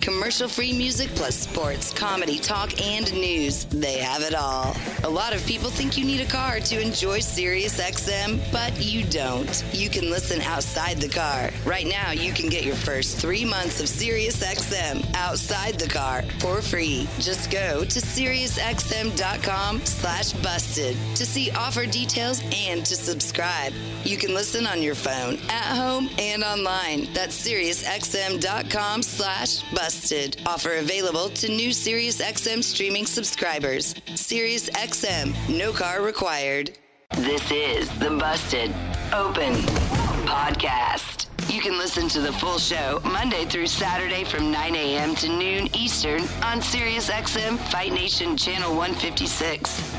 Commercial free music plus sports, comedy, talk, and news. They have it all. A lot of people think you need a car to enjoy SiriusXM, but you don't. You can listen outside the car. Right now, you can get your first three months of SiriusXM outside the car for free. Just go to SiriusXM.com slash busted to see offer details and to subscribe. You can listen on your phone, at home, and online. That's SiriusXM.com slash busted. Offer available to new SiriusXM streaming subscribers. SiriusXM, no car required. This is the Busted Open Podcast. You can listen to the full show Monday through Saturday from 9 a.m. to noon Eastern on SiriusXM Fight Nation Channel 156.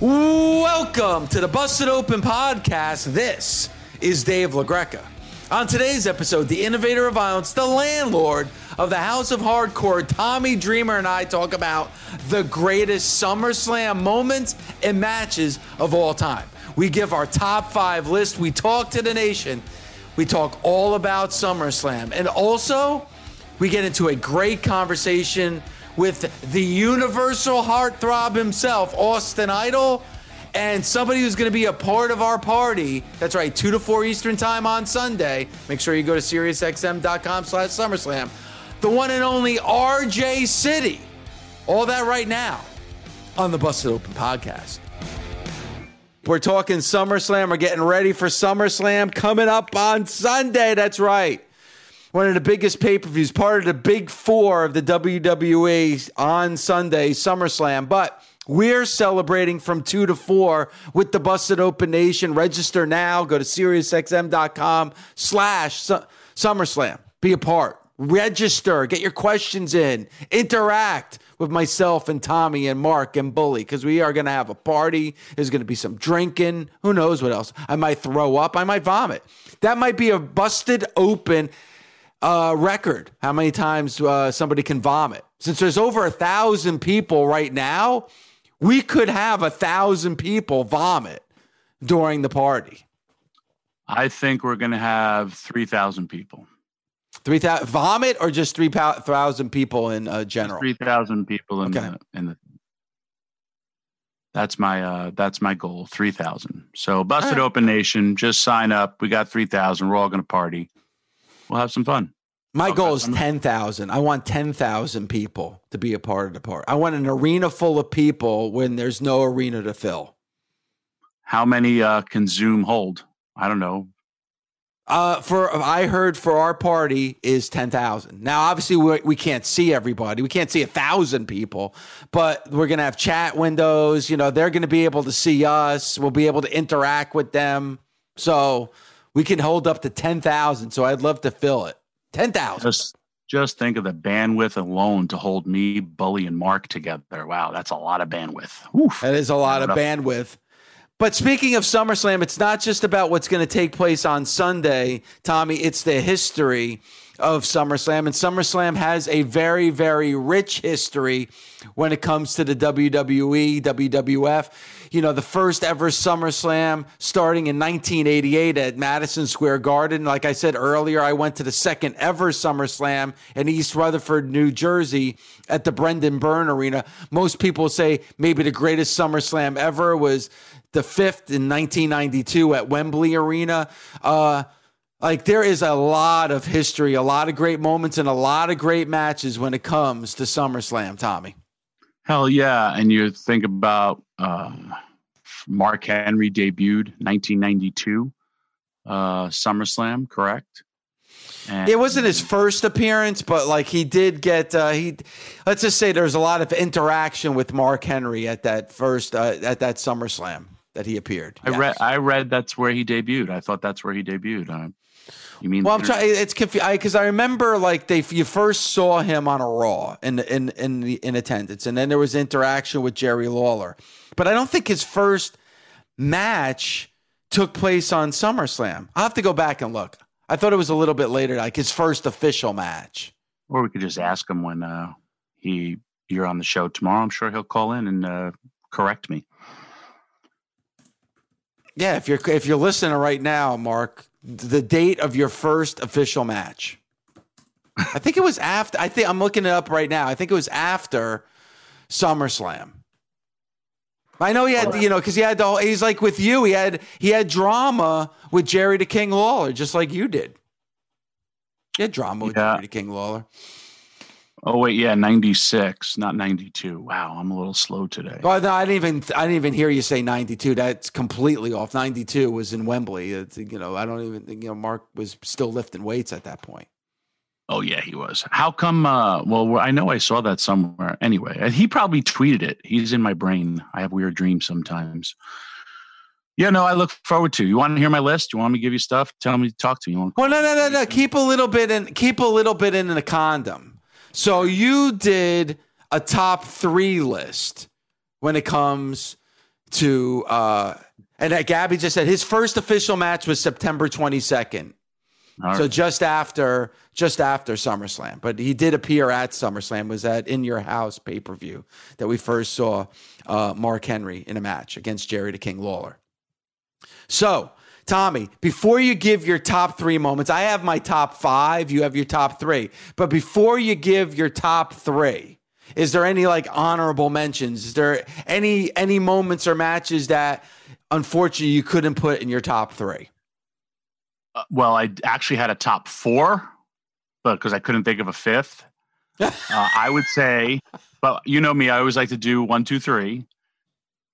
Welcome to the Busted Open Podcast. This is Dave LaGreca. On today's episode, the innovator of violence, the landlord of the House of Hardcore, Tommy Dreamer, and I talk about the greatest SummerSlam moments and matches of all time. We give our top five list. We talk to the nation. We talk all about SummerSlam. And also, we get into a great conversation with the universal heartthrob himself, Austin Idol and somebody who's going to be a part of our party. That's right, 2 to 4 Eastern Time on Sunday. Make sure you go to SiriusXM.com slash SummerSlam. The one and only RJ City. All that right now on the Busted Open podcast. We're talking SummerSlam. We're getting ready for SummerSlam coming up on Sunday. That's right. One of the biggest pay per views, part of the big four of the WWE on Sunday, SummerSlam. But we're celebrating from 2 to 4 with the Busted Open Nation. Register now. Go to SiriusXM.com slash SummerSlam. Be a part. Register. Get your questions in. Interact with myself and Tommy and Mark and Bully because we are going to have a party. There's going to be some drinking. Who knows what else? I might throw up. I might vomit. That might be a Busted Open uh, record. How many times uh, somebody can vomit? Since there's over a thousand people right now, we could have a thousand people vomit during the party. I think we're going to have 3,000 people. 3,000 vomit or just 3,000 people in uh, general? 3,000 people in okay. the, in the, that's my, uh, that's my goal. 3,000. So busted right. open nation, just sign up. We got 3,000. We're all going to party. We'll have some fun. My goal is 10,000. I want 10,000 people to be a part of the party. I want an arena full of people when there's no arena to fill. How many uh, can Zoom hold? I don't know. Uh, for I heard for our party is ten thousand. Now, obviously, we, we can't see everybody. We can't see a thousand people, but we're gonna have chat windows. You know, they're gonna be able to see us. We'll be able to interact with them. So we can hold up to ten thousand. So I'd love to fill it. Ten thousand. Just, just think of the bandwidth alone to hold me, Bully, and Mark together. Wow, that's a lot of bandwidth. Oof. That is a lot of bandwidth. But speaking of SummerSlam, it's not just about what's going to take place on Sunday, Tommy. It's the history of SummerSlam. And SummerSlam has a very, very rich history when it comes to the WWE, WWF you know, the first ever SummerSlam starting in 1988 at Madison Square Garden. Like I said earlier, I went to the second ever SummerSlam in East Rutherford, New Jersey at the Brendan Byrne Arena. Most people say maybe the greatest SummerSlam ever was the fifth in 1992 at Wembley Arena. Uh, like there is a lot of history, a lot of great moments, and a lot of great matches when it comes to SummerSlam, Tommy. Hell yeah. And you think about uh, Mark Henry debuted 1992 uh, SummerSlam, correct? And it wasn't his first appearance, but like he did get uh, he. Let's just say there's a lot of interaction with Mark Henry at that first uh, at that SummerSlam that he appeared. I yes. read I read that's where he debuted. I thought that's where he debuted. Uh, You mean? Well, I'm trying. It's confusing because I remember like they you first saw him on a Raw in in in the, in attendance, and then there was interaction with Jerry Lawler, but I don't think his first match took place on SummerSlam. I'll have to go back and look. I thought it was a little bit later, like his first official match. Or we could just ask him when uh, he you're on the show tomorrow. I'm sure he'll call in and uh, correct me. Yeah, if you're if you're listening right now, Mark, the date of your first official match. I think it was after. I think I'm looking it up right now. I think it was after SummerSlam. I know he had, you know, because he had the whole. He's like with you. He had he had drama with Jerry the King Lawler, just like you did. He had drama with Yeah. Jerry the King Lawler. Oh wait, yeah, 96, not 92. Wow, I'm a little slow today. Oh no, I didn't even I didn't even hear you say 92. That's completely off. 92 was in Wembley. It's, you know, I don't even think you know Mark was still lifting weights at that point. Oh yeah, he was. How come? Uh, well, I know I saw that somewhere. Anyway, he probably tweeted it. He's in my brain. I have weird dreams sometimes. Yeah, no, I look forward to. You want to hear my list? You want me to give you stuff? Tell me, to talk to. You Well, no, no, no, no. Keep a little bit in. Keep a little bit in the condom. So you did a top three list when it comes to, uh, and that Gabby just said his first official match was September 22nd. All So just after, just after SummerSlam, but he did appear at SummerSlam. Was that in your house pay per view that we first saw uh, Mark Henry in a match against Jerry the King Lawler? So, Tommy, before you give your top three moments, I have my top five. You have your top three. But before you give your top three, is there any like honorable mentions? Is there any any moments or matches that unfortunately you couldn't put in your top three? Uh, well, I actually had a top four, but because I couldn't think of a fifth, uh, I would say. But you know me, I always like to do one, two, three.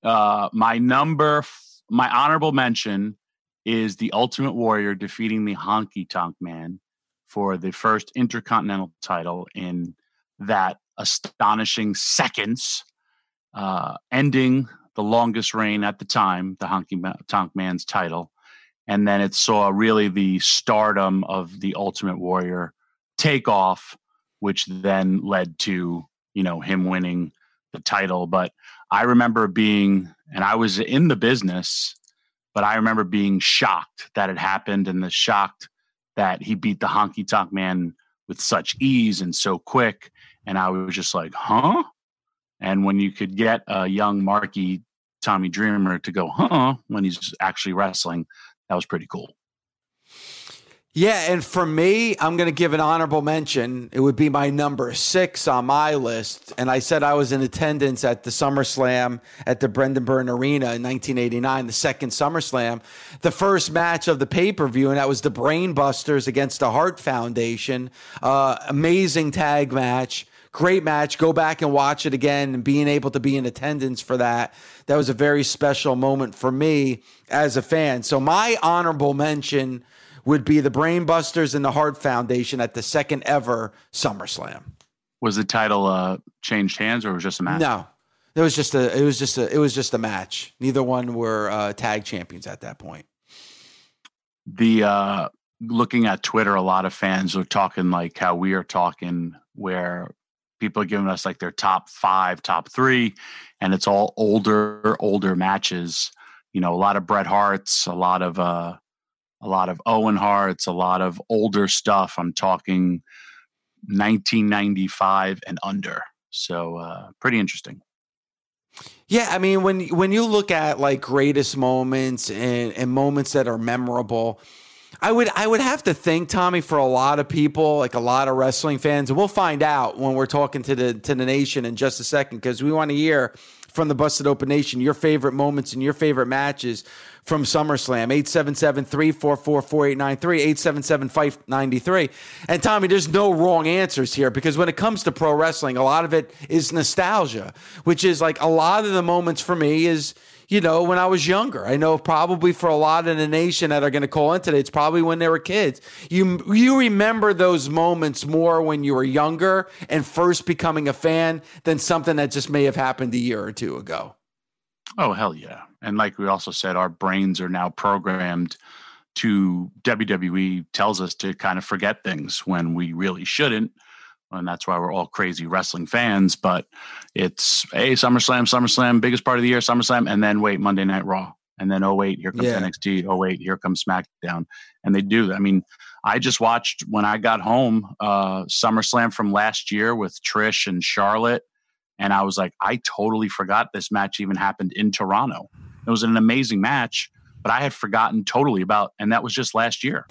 Uh, my number, f- my honorable mention is the Ultimate Warrior defeating the Honky Tonk Man for the first Intercontinental title in that astonishing seconds, uh, ending the longest reign at the time, the Honky Tonk Man's title. And then it saw really the stardom of the ultimate warrior take off which then led to you know him winning the title. But i remember being and i was in the business but i remember being shocked that it happened and the shocked that he beat the honky tonk man with such ease and so quick. And i was just like huh? And when you could get a young marky tommy dreamer to go huh? when he's actually wrestling that was pretty cool. Yeah, and for me, I'm going to give an honorable mention. It would be my number six on my list. And I said I was in attendance at the SummerSlam at the Brendan Byrne Arena in 1989, the second SummerSlam, the first match of the pay per view, and that was the Brainbusters against the Hart Foundation. Uh, amazing tag match. Great match. Go back and watch it again and being able to be in attendance for that. That was a very special moment for me as a fan. So, my honorable mention would be the Brainbusters and the Hart Foundation at the second ever SummerSlam. Was the title uh, changed hands or was it just a match? No, it was just a it was just a it was just a match. Neither one were uh, tag champions at that point. The uh, looking at Twitter, a lot of fans are talking like how we are talking, where people are giving us like their top five, top three, and it's all older, older matches. You know, a lot of Bret Harts, a lot of uh, a lot of Owen Harts, a lot of older stuff. I'm talking 1995 and under. So uh, pretty interesting. Yeah, I mean when when you look at like greatest moments and, and moments that are memorable, I would I would have to think Tommy for a lot of people, like a lot of wrestling fans, and we'll find out when we're talking to the to the nation in just a second because we want to hear from the Busted Open Nation your favorite moments and your favorite matches from SummerSlam. 877-344-4893, 877-593. And Tommy, there's no wrong answers here because when it comes to pro wrestling, a lot of it is nostalgia, which is like a lot of the moments for me is you know, when I was younger. I know probably for a lot of the nation that are going to call in today, it's probably when they were kids. You you remember those moments more when you were younger and first becoming a fan than something that just may have happened a year or two ago. Oh hell yeah! And like we also said, our brains are now programmed to WWE tells us to kind of forget things when we really shouldn't. And that's why we're all crazy wrestling fans. But it's a hey, SummerSlam, SummerSlam, biggest part of the year, SummerSlam, and then wait, Monday Night Raw. And then, oh, wait, here comes yeah. NXT. Oh, wait, here comes SmackDown. And they do. I mean, I just watched when I got home uh, SummerSlam from last year with Trish and Charlotte. And I was like, I totally forgot this match even happened in Toronto. It was an amazing match, but I had forgotten totally about, and that was just last year.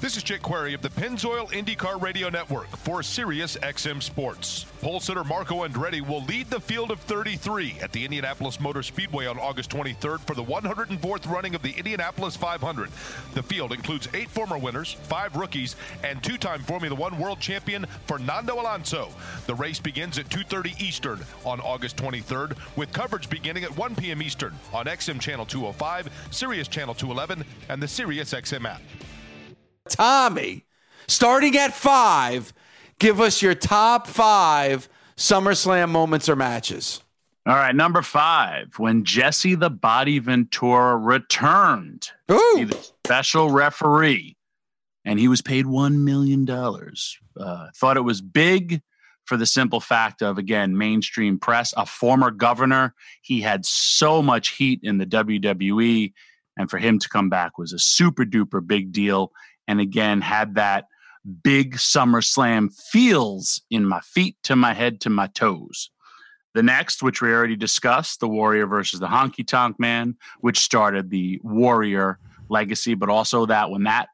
This is Jake Query of the Pennzoil IndyCar Radio Network for Sirius XM Sports. Pole sitter Marco Andretti will lead the field of 33 at the Indianapolis Motor Speedway on August 23rd for the 104th running of the Indianapolis 500. The field includes eight former winners, five rookies, and two-time Formula One world champion Fernando Alonso. The race begins at 2:30 Eastern on August 23rd, with coverage beginning at 1 p.m. Eastern on XM Channel 205, Sirius Channel 211, and the Sirius XM app. Tommy, starting at five, give us your top five SummerSlam moments or matches. All right, number five, when Jesse the Body Ventura returned, Ooh. the special referee, and he was paid $1 million. Uh, thought it was big for the simple fact of, again, mainstream press, a former governor. He had so much heat in the WWE, and for him to come back was a super duper big deal and again had that big SummerSlam feels in my feet to my head to my toes. The next, which we already discussed, the Warrior versus the Honky Tonk Man, which started the Warrior legacy, but also that when that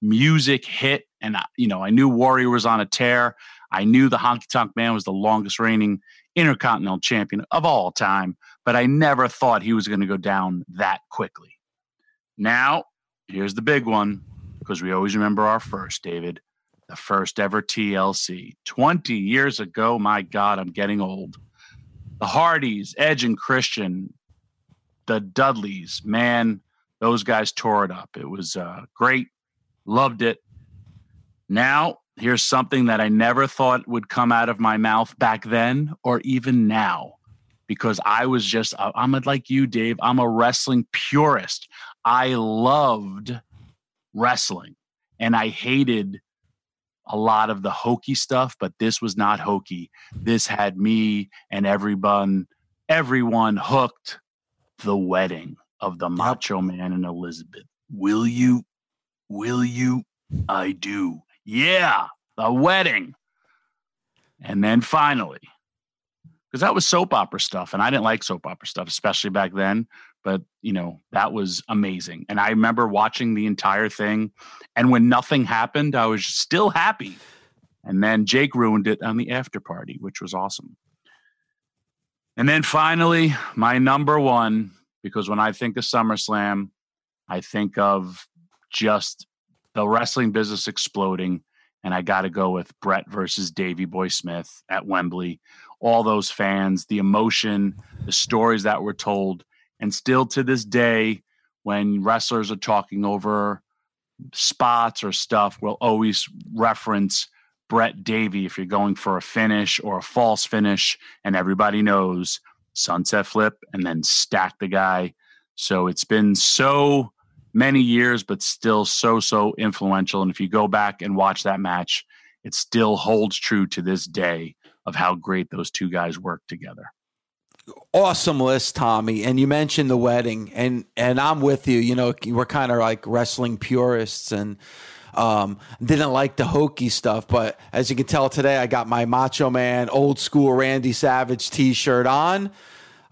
music hit, and I, you know, I knew Warrior was on a tear. I knew the Honky Tonk Man was the longest reigning Intercontinental Champion of all time, but I never thought he was going to go down that quickly. Now, here's the big one because we always remember our first, David, the first ever TLC. 20 years ago, my God, I'm getting old. The Hardys, Edge and Christian, the Dudleys, man, those guys tore it up. It was uh, great. Loved it. Now, here's something that I never thought would come out of my mouth back then or even now because I was just, I'm like you, Dave. I'm a wrestling purist. I loved wrestling. And I hated a lot of the hokey stuff, but this was not hokey. This had me and everyone, everyone hooked. The wedding of the Macho Man and Elizabeth. Will you? Will you? I do. Yeah, the wedding. And then finally, because that was soap opera stuff, and I didn't like soap opera stuff, especially back then but you know that was amazing. And i remember watching the entire thing and when nothing happened i was still happy. And then jake ruined it on the after party which was awesome. And then finally my number one because when i think of summerslam i think of just the wrestling business exploding and i got to go with bret versus davey boy smith at wembley. All those fans the emotion the stories that were told and still to this day, when wrestlers are talking over spots or stuff, we'll always reference Bret Davey if you're going for a finish or a false finish, and everybody knows sunset flip and then stack the guy. So it's been so many years, but still so, so influential. And if you go back and watch that match, it still holds true to this day of how great those two guys worked together awesome list, Tommy. And you mentioned the wedding, and and I'm with you. You know, we're kind of like wrestling purists, and um, didn't like the hokey stuff. But as you can tell today, I got my Macho Man old school Randy Savage T-shirt on.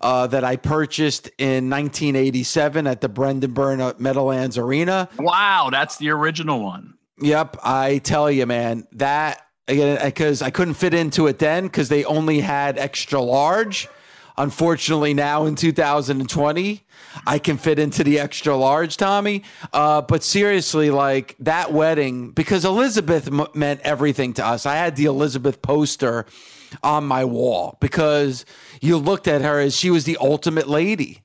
Uh, that I purchased in 1987 at the Brendan Byrne Meadowlands Arena. Wow, that's the original one. Yep, I tell you, man, that again because I couldn't fit into it then because they only had extra large. Unfortunately, now in 2020, I can fit into the extra large, Tommy. Uh, but seriously, like that wedding, because Elizabeth m- meant everything to us. I had the Elizabeth poster on my wall because you looked at her as she was the ultimate lady.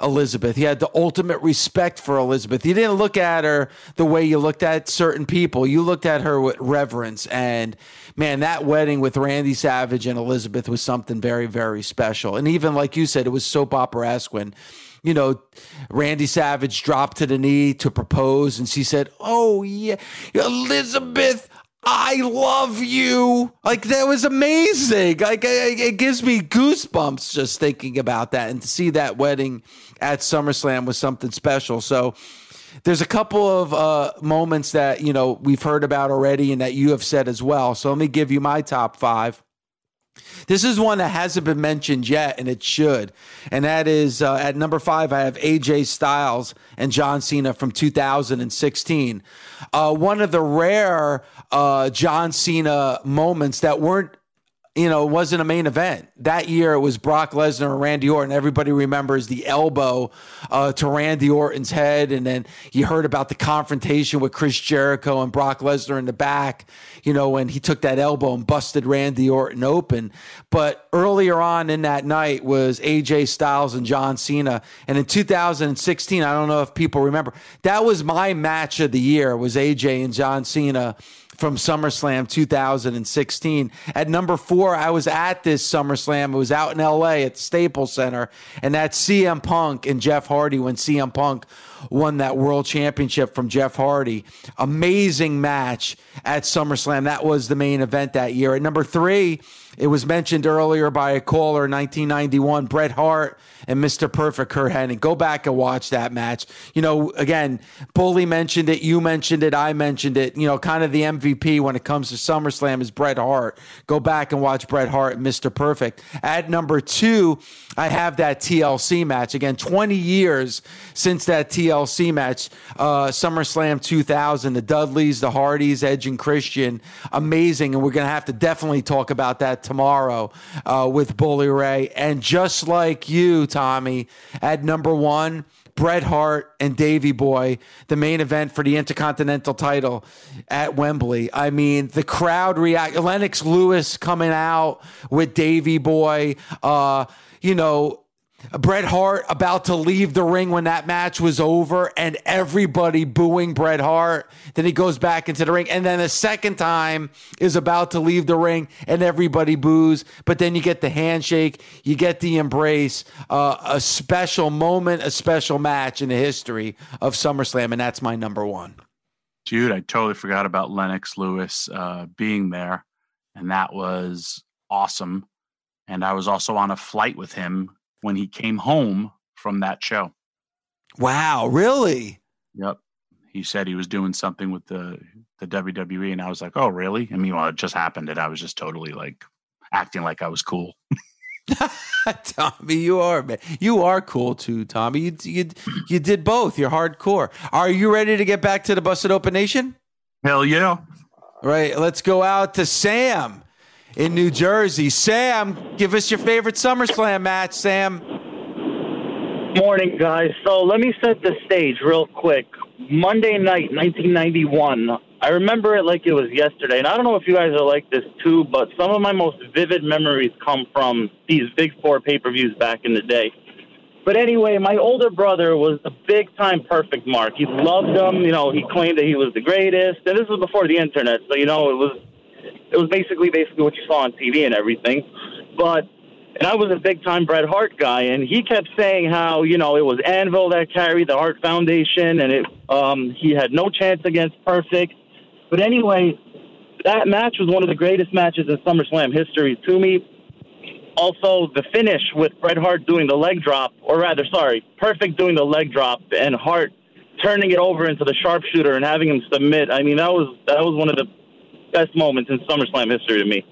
Elizabeth. He had the ultimate respect for Elizabeth. You didn't look at her the way you looked at certain people. You looked at her with reverence. And man, that wedding with Randy Savage and Elizabeth was something very, very special. And even like you said, it was soap opera esque when you know, Randy Savage dropped to the knee to propose, and she said, Oh, yeah, Elizabeth, I love you. Like that was amazing. Like it gives me goosebumps just thinking about that and to see that wedding at SummerSlam was something special. So there's a couple of uh, moments that you know we've heard about already and that you have said as well. So let me give you my top five. This is one that hasn't been mentioned yet, and it should. And that is uh, at number five, I have AJ Styles and John Cena from 2016. Uh, one of the rare uh, John Cena moments that weren't you know, it wasn't a main event. That year it was Brock Lesnar and Randy Orton. Everybody remembers the elbow uh, to Randy Orton's head. And then you heard about the confrontation with Chris Jericho and Brock Lesnar in the back, you know, when he took that elbow and busted Randy Orton open. But earlier on in that night was AJ Styles and John Cena. And in 2016, I don't know if people remember, that was my match of the year was AJ and John Cena from SummerSlam 2016. At number four, I was at this SummerSlam. It was out in LA at the Staples Center, and that's CM Punk and Jeff Hardy when CM Punk won that world championship from Jeff Hardy. Amazing match at SummerSlam. That was the main event that year. At number three, it was mentioned earlier by a caller, 1991, Bret Hart and Mr. Perfect Curt Hennig. Go back and watch that match. You know, again, Bully mentioned it, you mentioned it, I mentioned it. You know, kind of the MVP when it comes to SummerSlam is Bret Hart. Go back and watch Bret Hart and Mr. Perfect. At number two, I have that TLC match. Again, 20 years since that TLC match, uh, SummerSlam 2000, the Dudleys, the Hardys, Edge and Christian. Amazing. And we're going to have to definitely talk about that tomorrow uh, with Bully Ray. And just like you, Tommy, at number one, Bret Hart and Davy Boy, the main event for the Intercontinental title at Wembley. I mean, the crowd react. Lennox Lewis coming out with Davy Boy. Uh, you know, Bret Hart about to leave the ring when that match was over and everybody booing Bret Hart. Then he goes back into the ring. And then a second time is about to leave the ring and everybody boos. But then you get the handshake, you get the embrace, uh, a special moment, a special match in the history of SummerSlam. And that's my number one. Dude, I totally forgot about Lennox Lewis uh, being there. And that was awesome. And I was also on a flight with him when he came home from that show. Wow, really? Yep. He said he was doing something with the the WWE, and I was like, "Oh, really?" I mean, well, it just happened, and I was just totally like acting like I was cool. Tommy, you are man. You are cool too, Tommy. You, you you did both. You're hardcore. Are you ready to get back to the Busted Open Nation? Hell yeah! All right, let's go out to Sam in New Jersey. Sam, give us your favorite SummerSlam match, Sam. Morning, guys. So let me set the stage real quick. Monday night, 1991. I remember it like it was yesterday. And I don't know if you guys are like this too, but some of my most vivid memories come from these big four pay per views back in the day. But anyway, my older brother was a big time perfect mark. He loved them. You know, he claimed that he was the greatest. And this was before the internet. So, you know, it was it was basically basically what you saw on TV and everything. But and I was a big time Bret Hart guy, and he kept saying how you know it was Anvil that carried the Hart Foundation, and it um, he had no chance against Perfect. But anyway, that match was one of the greatest matches in SummerSlam history to me. Also, the finish with Bret Hart doing the leg drop, or rather, sorry, Perfect doing the leg drop, and Hart turning it over into the sharpshooter and having him submit. I mean, that was that was one of the best moments in SummerSlam history to me.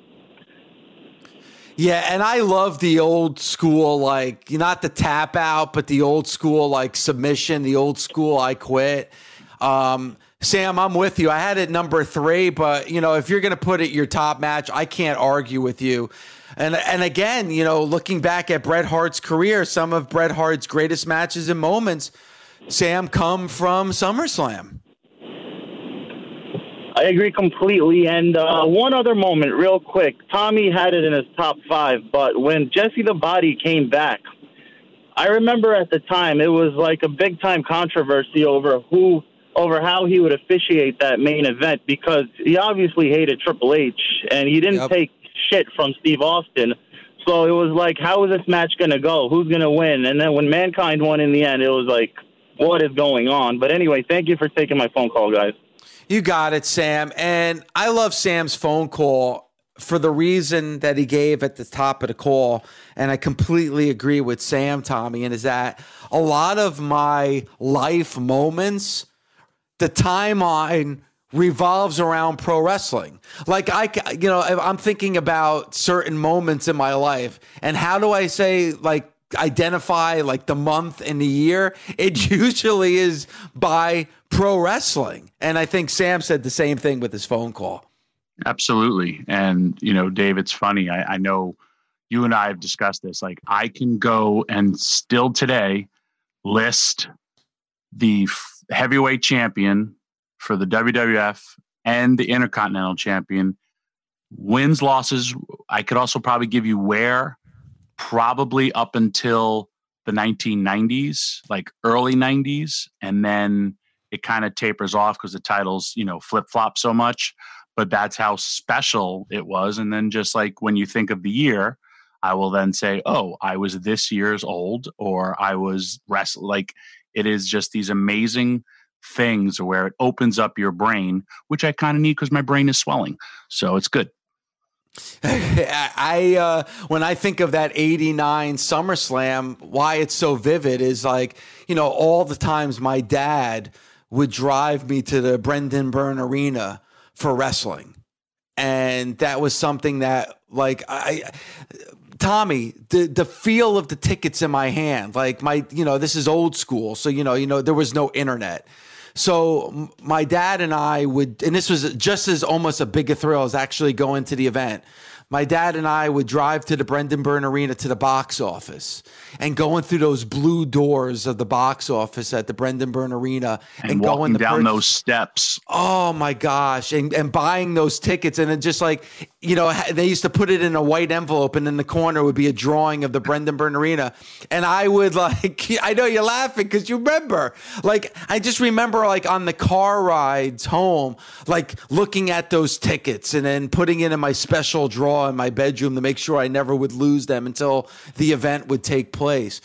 Yeah, and I love the old school, like not the tap out, but the old school like submission, the old school I quit. Um, Sam, I'm with you. I had it number three, but you know, if you're going to put it your top match, I can't argue with you. And and again, you know, looking back at Bret Hart's career, some of Bret Hart's greatest matches and moments, Sam, come from SummerSlam. I agree completely. And uh, one other moment, real quick. Tommy had it in his top five, but when Jesse the Body came back, I remember at the time it was like a big time controversy over who over how he would officiate that main event because he obviously hated Triple H and he didn't Yep. take shit from Steve Austin. So it was like, how is this match going to go? Who's going to win? And then when Mankind won in the end, it was like, what is going on? But anyway, thank you for taking my phone call, guys. You got it, Sam. And I love Sam's phone call for the reason that he gave at the top of the call. And I completely agree with Sam, Tommy, and is that a lot of my life moments, the timeline revolves around pro wrestling. Like I, you know, I'm thinking about certain moments in my life, and how do I say like identify like the month and the year? It usually is by pro wrestling, and I think Sam said the same thing with his phone call. Absolutely. And, you know, Dave, it's funny. I, I know you and I have discussed this. Like, I can go and still today list the f- heavyweight champion for the WWF and the Intercontinental champion, wins, losses. I could also probably give you where, probably up until the 1990s, like early 90s. And then it kind of tapers off because the titles, you know, flip flop so much but that's how special it was. And then just like when you think of the year, I will then say, oh, I was this year's old, or I was rest like it is just these amazing things where it opens up your brain, which I kind of need because my brain is swelling. So it's good. I uh, when I think of that '89 SummerSlam, why it's so vivid is like you know all the times my dad would drive me to the Brendan Byrne Arena for wrestling, and that was something that like I. Tommy, the the feel of the tickets in my hand, like my, you know, this is old school, so you know, you know, there was no internet. So my dad and I would, and this was just as almost a big a thrill as actually going to the event. My dad and I would drive to the Brendan Byrne Arena to the box office and going through those blue doors of the box office at the Brendan Byrne Arena And, and, going down those steps. Oh my gosh. And, and buying those tickets. And it just like, you know, they used to put it in a white envelope and in the corner would be a drawing of the Brendan Byrne Arena. And I would like, I know you're laughing because you remember. Like, I just remember like on the car rides home, like looking at those tickets and then putting it in my special in my bedroom to make sure I never would lose them until the event would take place.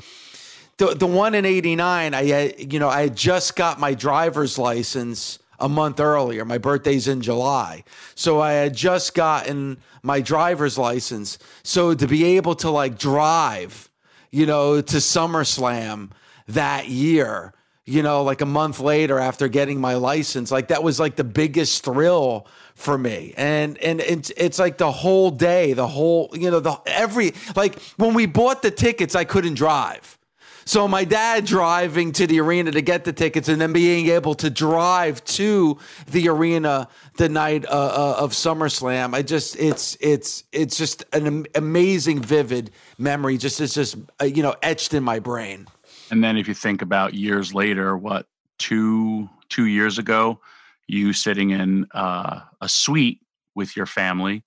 The the one in 89 i had you know i had just got my driver's license a month earlier. My birthday's in july. So i had just gotten my driver's license. So to be able to like drive you know to summerslam that year you know like a month later after getting my license like that was like the biggest thrill for me and and it's it's like the whole day the whole you know the every like when we bought the tickets i couldn't drive so my dad driving to the arena to get the tickets and then being able to drive to the arena the night uh, uh, of SummerSlam. I just it's it's it's just an amazing vivid memory just it's just uh, you know etched in my brain. And then if you think about years later, what two two years ago, you sitting in uh, a suite with your family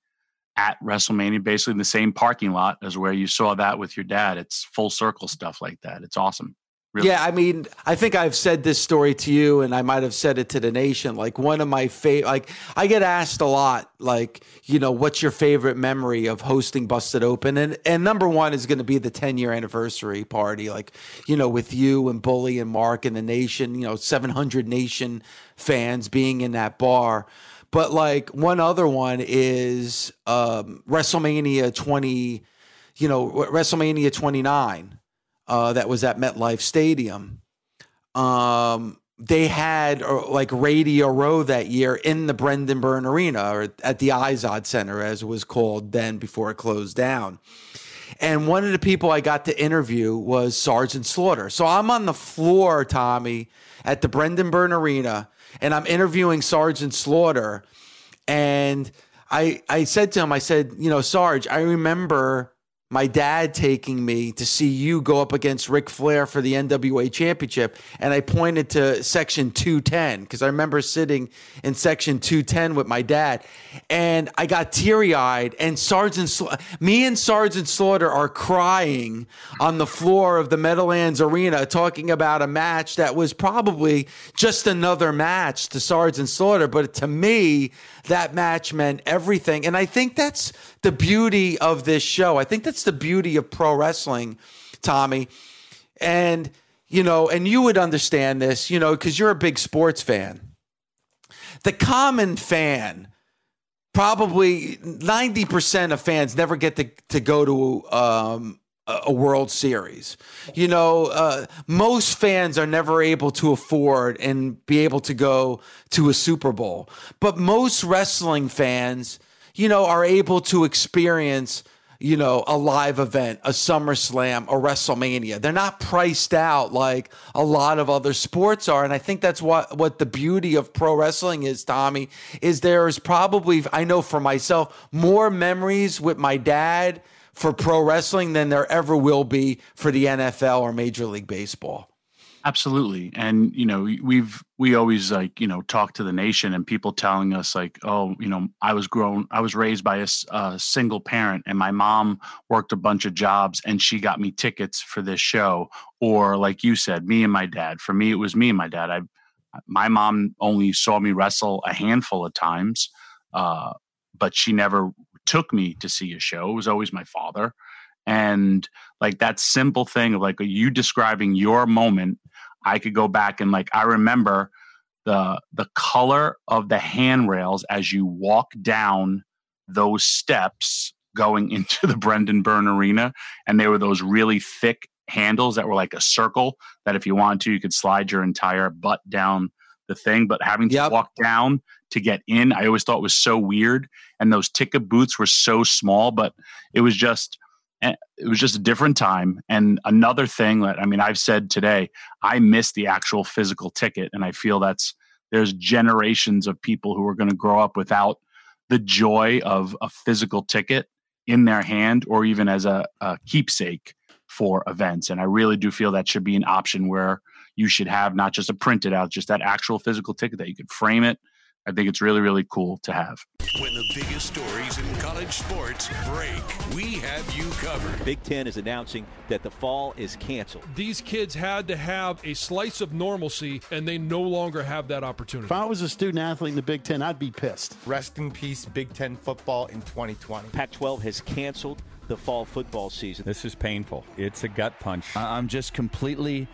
at WrestleMania, basically in the same parking lot as where you saw that with your dad. It's full circle stuff like that. It's awesome. Really. Yeah, I mean, I think I've said this story to you, and I might have said it to the nation. Like one of my favorite, like I get asked a lot, like you know, what's your favorite memory of hosting Busted Open? And and number one is going to be the 10 year anniversary party, like you know, with you and Bully and Mark and the nation, you know, 700 nation fans being in that bar. But like one other one is um, WrestleMania 20, you know, WrestleMania 29 uh, that was at MetLife Stadium. Um, they had uh, like Radio Row that year in the Brendan Byrne Arena or at the Izod Center, as it was called then before it closed down. And one of the people I got to interview was Sergeant Slaughter. So I'm on the floor, Tommy, at the Brendan Byrne Arena, and I'm interviewing Sergeant Slaughter. And I I said to him, I said, you know, Sarge, I remember my dad taking me to see you go up against Ric Flair for the NWA championship. And I pointed to section 210 because I remember sitting in section 210 with my dad. And I got teary eyed. And Sergeant, Sla- me and Sergeant Slaughter are crying on the floor of the Meadowlands Arena talking about a match that was probably just another match to Sergeant Slaughter. But to me, that match meant everything. And I think that's the beauty of this show. I think that's the beauty of pro wrestling, Tommy. And, you know, and you would understand this, you know, because you're a big sports fan. The common fan, probably 90% of fans never get to, to go to um, a World Series. You know, uh, most fans are never able to afford and be able to go to a Super Bowl, but most wrestling fans, you know, are able to experience. You know, a live event, a SummerSlam, a WrestleMania. They're not priced out like a lot of other sports are. And I think that's what, what the beauty of pro wrestling is, Tommy, is there is probably, I know for myself, more memories with my dad for pro wrestling than there ever will be for the NFL or Major League Baseball. Absolutely. And, you know, we've, we always like, you know, talk to the nation and people telling us, like, oh, you know, I was grown, I was raised by a, a single parent and my mom worked a bunch of jobs and she got me tickets for this show. Or, like you said, me and my dad. For me, it was me and my dad. I, my mom only saw me wrestle a handful of times, uh, but she never took me to see a show. It was always my father. And like that simple thing of like you describing your moment, I could go back and like I remember the the color of the handrails as you walk down those steps going into the Brendan Byrne Arena. And they were those really thick handles that were like a circle that if you wanted to, you could slide your entire butt down the thing. But having to yep. walk down to get in. I always thought was so weird, and those ticket booths were so small. But it was just eh, it was just a different time. And another thing that I mean, I've said today, I miss the actual physical ticket, and I feel that's there's generations of people who are going to grow up without the joy of a physical ticket in their hand or even as a, a keepsake for events. And I really do feel that should be an option where you should have not just a printed out, just that actual physical ticket that you could frame it I think it's really, really cool to have. When the biggest stories in college sports break, we have you covered. Big Ten is announcing that the fall is canceled. These kids had to have a slice of normalcy, and they no longer have that opportunity. If I was a student athlete in the Big Ten, I'd be pissed. Rest in peace, Big Ten football in 2020. Pac 12 has canceled the fall football season. This is painful. It's a gut punch. I'm just completely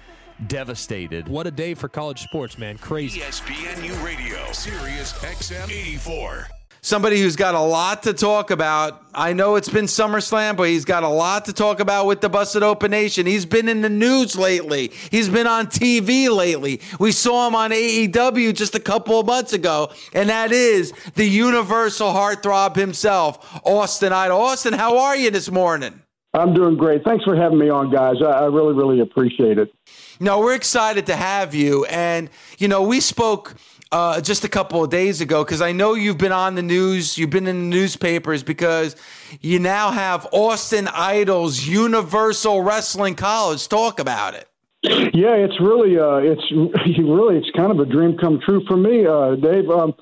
devastated. What a day for college sports, man. Crazy. ESPNU Radio, Sirius XM 84. Somebody who's got a lot to talk about. I know it's been SummerSlam, but he's got a lot to talk about with the Busted Open Nation. He's been in the news lately. He's been on TV lately. We saw him on AEW just a couple of months ago, and that is the universal heartthrob himself, Austin Idol. Austin, how are you this morning? I'm doing great. Thanks for having me on, guys. I, I really, really appreciate it. No, we're excited to have you. And, you know, we spoke uh, just a couple of days ago because I know you've been on the news, you've been in the newspapers because you now have Austin Idol's Universal Wrestling College. Talk about it. Yeah, it's really, uh, it's really, it's kind of a dream come true for me, uh, Dave. Um,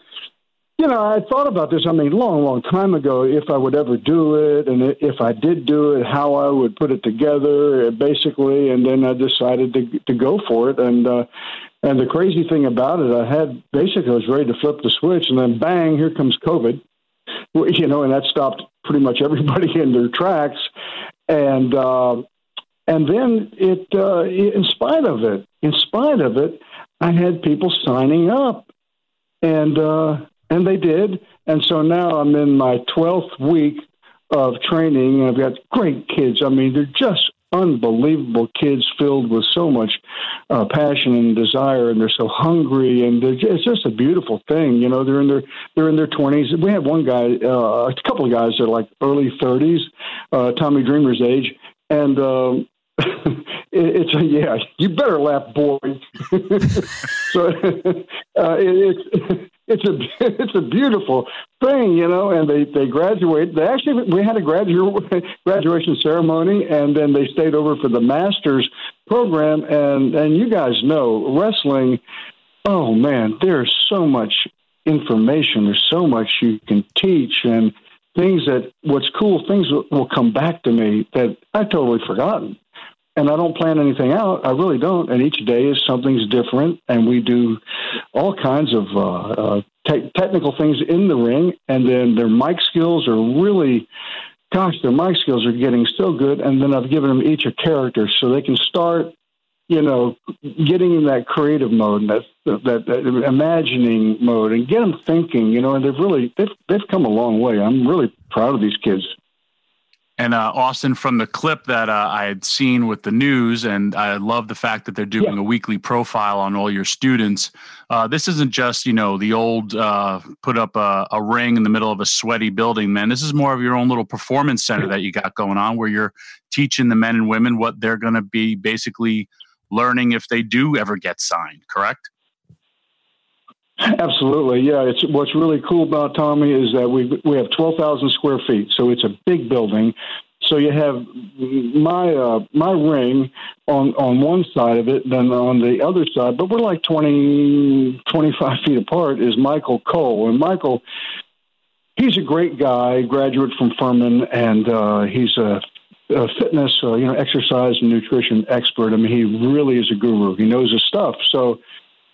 you know, I thought about this. I mean, long, long time ago, if I would ever do it, and if I did do it, how I would put it together, basically. And then I decided to to go for it. And uh, and the crazy thing about it, I had basically I was ready to flip the switch, and then bang, here comes COVID. You know, and that stopped pretty much everybody in their tracks. And uh, and then it, uh, in spite of it, in spite of it, I had people signing up, and uh, and they did. And so now I'm in my 12th week of training, and I've got great kids. I mean, they're just unbelievable kids filled with so much uh, passion and desire, and they're so hungry, and just, it's just a beautiful thing. You know, they're in their they're in their twenties. We have one guy, uh, a couple of guys that are like early thirties, uh, Tommy Dreamer's age, and. Um, it's a yeah. You better laugh, boy. so uh, it, it's it's a it's a beautiful thing, you know. And they they graduate. They actually we had a graduate graduation ceremony, and then they stayed over for the masters program. And and you guys know wrestling. Oh man, there's so much information. There's so much you can teach and things that what's cool things will, will come back to me that I totally forgotten and I don't plan anything out. I really don't. And each day is something's different, and we do all kinds of uh, uh, te- technical things in the ring, and then their mic skills are really. Gosh, their mic skills are getting so good, and then I've given them each a character so they can start you know, getting in that creative mode, that, that that imagining mode, and get them thinking. You know, and they've really they've they've come a long way. I'm really proud of these kids. And uh, Austin, from the clip that uh, I had seen with the news, and I love the fact that they're doing yeah. a weekly profile on all your students. Uh, this isn't just you know the old uh, put up a, a, ring in the middle of a sweaty building, man. This is more of your own little performance center that you got going on, where you're teaching the men and women what they're going to be basically learning if they do ever get signed. Correct? Absolutely, yeah. It's what's really cool about Tommy is that we we have twelve thousand square feet, so it's a big building. So you have my uh, my ring on on one side of it, then on the other side, but we're like 20, 25 feet apart. Is Michael Cole, and Michael, he's a great guy, graduate from Furman, and uh, he's a a fitness, uh, you know, exercise and nutrition expert. I mean, he really is a guru. He knows his stuff. So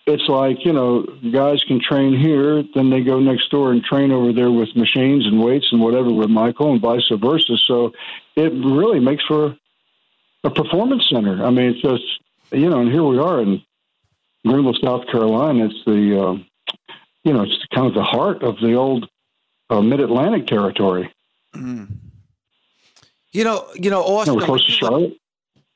it's like you know guys can train here then they go next door and train over there with machines and weights and whatever with michael and vice versa. So it really makes for a performance center. I mean it's just you know and here we are in greenville south carolina. It's the uh, you know it's kind of the heart of the old uh, mid-atlantic territory. Mm. you know you know austin you know, close to charlotte.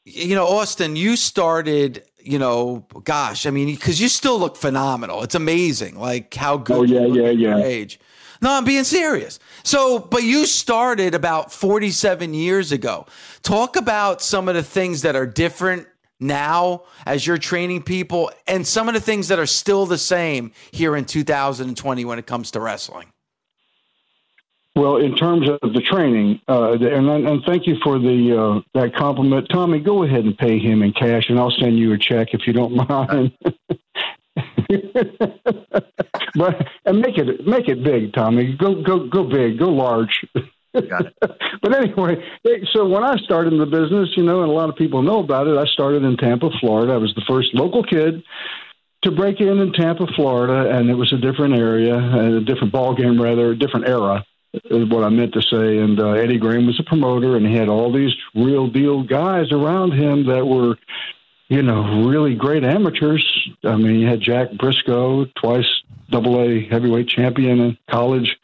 you know austin you started you know, gosh, I mean, because you still look phenomenal. It's amazing, like how good. Oh yeah, yeah, yeah. Age. No, I'm being serious. So, but you started about 47 years ago. Talk about some of the things that are different now as you're training people, and some of the things that are still the same here in 2020 when it comes to wrestling. Well, in terms of the training, uh, and, and thank you for the uh, that compliment, Tommy. Go ahead and pay him in cash, and I'll send you a check if you don't mind. but and make it make it big, Tommy. Go go go big, go large. Got it. but anyway, so when I started in the business, you know, and a lot of people know about it, I started in Tampa, Florida. I was the first local kid to break in in Tampa, Florida, and it was a different area, a different ball game, rather, a different era is what I meant to say. And uh, Eddie Graham was a promoter, and he had all these real deal guys around him that were, you know, really great amateurs. I mean, you had Jack Brisco, twice Double A heavyweight champion in college,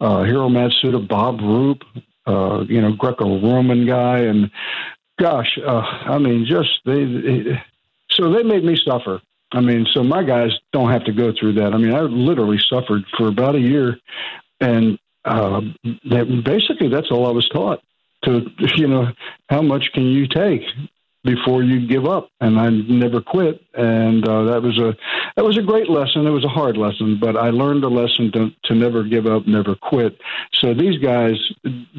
uh, Hiro Matsuda, Bob Roop, uh, you know, Greco-Roman guy, and gosh, uh, I mean, just they, they. So they made me suffer. I mean, so my guys don't have to go through that. I mean, I literally suffered for about a year, and uh, that basically that's all I was taught. To you know, how much can you take before you give up? And I never quit, and uh, that was a that was a great lesson. It was a hard lesson, but I learned a lesson to to never give up, never quit. So these guys,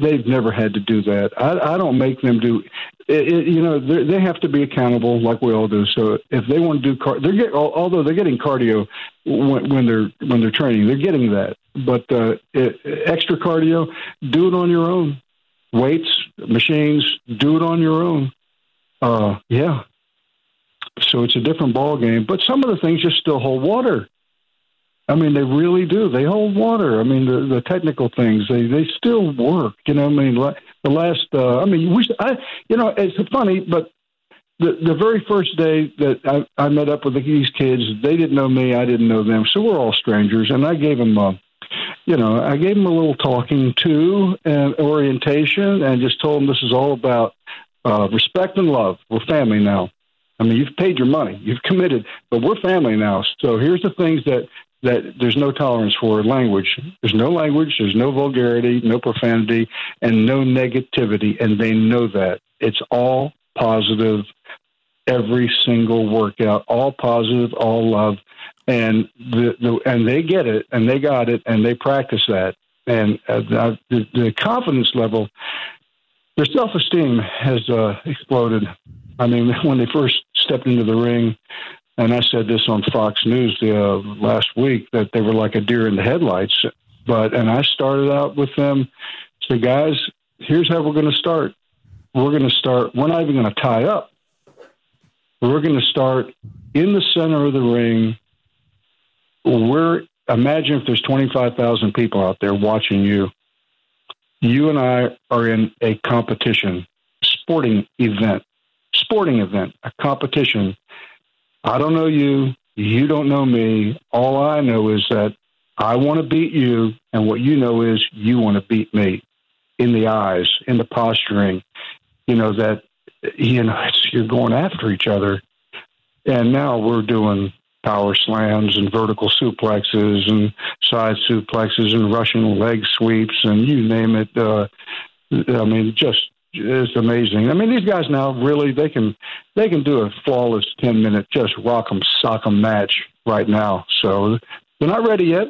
they've never had to do that. I, I don't make them do. It, it, you know, they have to be accountable, like we all do. So if they want to do, car- they're get, although they're getting cardio when, when they're when they're training, they're getting that. But uh, extra cardio, do it on your own. Weights, machines, do it on your own. Uh, yeah. So it's a different ball game, but some of the things just still hold water. I mean, they really do. They hold water. I mean, the, the technical things they they still work. You know, I mean, the last. Uh, I mean, we. I. You know, it's funny, but the the very first day that I, I met up with these kids, they didn't know me. I didn't know them, so we're all strangers. And I gave them a you know, I gave them a little talking to and orientation and just told them this is all about uh, respect and love. We're family now. I mean, you've paid your money, you've committed, but we're family now. So here's the things that that there's no tolerance for language. There's no language, there's no vulgarity, no profanity, and no negativity, and they know that. It's all positive every single workout, all positive, all love. And the, the and they get it and they got it and they practice that and uh, the, the confidence level, their self esteem has uh, exploded. I mean, when they first stepped into the ring, and I said this on Fox News the uh, last week that they were like a deer in the headlights. But and I started out with them, say, guys, here's how we're going to start. We're going to start. We're not even going to tie up. We're going to start in the center of the ring. We're imagine if there's 25,000 people out there watching you. You and I are in a competition, sporting event, sporting event, a competition. I don't know you. You don't know me. All I know is that I want to beat you, and what you know is you want to beat me in the eyes, in the posturing. You know that you know you're going after each other, and now we're doing power slams and vertical suplexes and side suplexes and Russian leg sweeps and you name it. Uh, I mean, just it's amazing. I mean, these guys now really they can they can do a flawless ten minute just rock 'em sock 'em match right now. So they're not ready yet,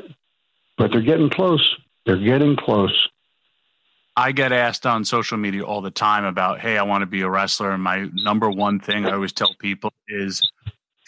but they're getting close. They're getting close. I get asked on social media all the time about, hey, I want to be a wrestler. And my number one thing I always tell people is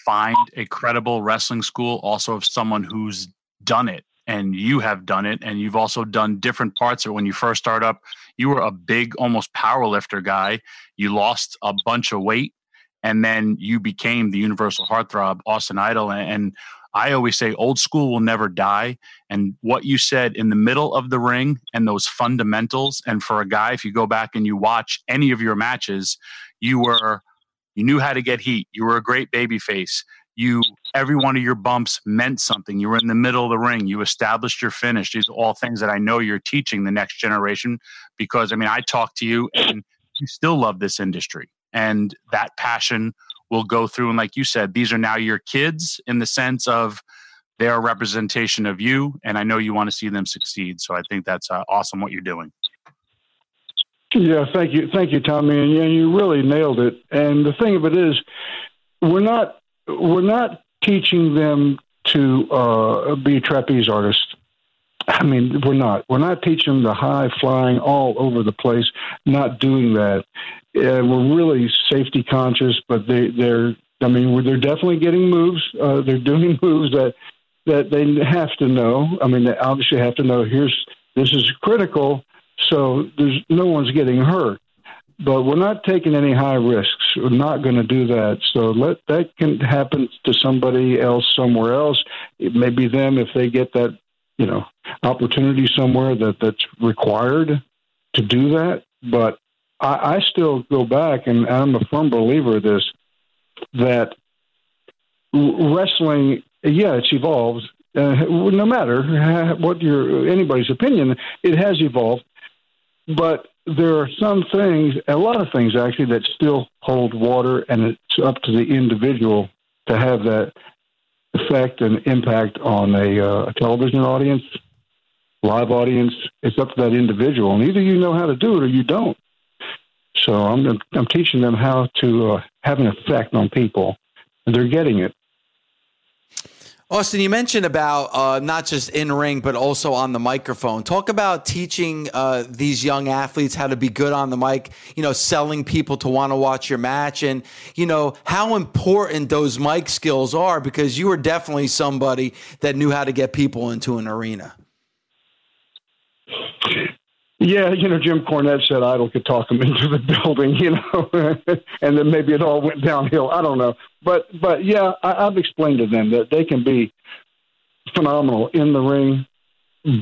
find a credible wrestling school also of someone who's done it and you have done it and you've also done different parts it. When you first start up you were a big almost power lifter guy. You lost a bunch of weight and then you became the universal heartthrob austin idol and i always say old school will never die and what you said in the middle of the ring and those fundamentals and for a guy if you go back and you watch any of your matches you were you knew how to get heat. You were a great baby face. You every one of your bumps meant something. You were in the middle of the ring. You established your finish. These are all things that I know you're teaching the next generation because I mean I talk to you and you still love this industry. And that passion will go through and like you said, these are now your kids in the sense of they're a representation of you and I know you want to see them succeed. So I think that's uh, awesome what you're doing. Yeah, thank you, thank you, Tommy, and yeah, you really nailed it. And the thing of it is, we're not we're not teaching them to uh, be trapeze artists. I mean, we're not. We're not teaching them the high flying all over the place. Not doing that. And we're really safety conscious, but they they're. I mean, they're definitely getting moves. Uh, they're doing moves that that they have to know. I mean, they obviously have to know. Here's this is critical so there's no one's getting hurt. But we're not taking any high risks. We're not going to do that. So let that can happen to somebody else somewhere else. It may be them if they get that, you know, opportunity somewhere that that's required to do that. But I, I still go back, and I'm a firm believer of this that wrestling, yeah, it's evolved. Uh, no matter what your anybody's opinion, it has evolved. But there are some things, a lot of things actually, that still hold water, and it's up to the individual to have that effect and impact on a, uh, a television audience, live audience. It's up to that individual, and either you know how to do it or you don't. So I'm I'm teaching them how to uh, have an effect on people, and they're getting it. Austin, you mentioned about uh, not just in ring, but also on the microphone. Talk about teaching uh, these young athletes how to be good on the mic, you know, selling people to want to watch your match, and, you know, how important those mic skills are because you were definitely somebody that knew how to get people into an arena. Yeah, you know, Jim Cornette said Idol could talk him into the building, you know, and then maybe it all went downhill. I don't know, but but yeah, I, I've explained to them that they can be phenomenal in the ring,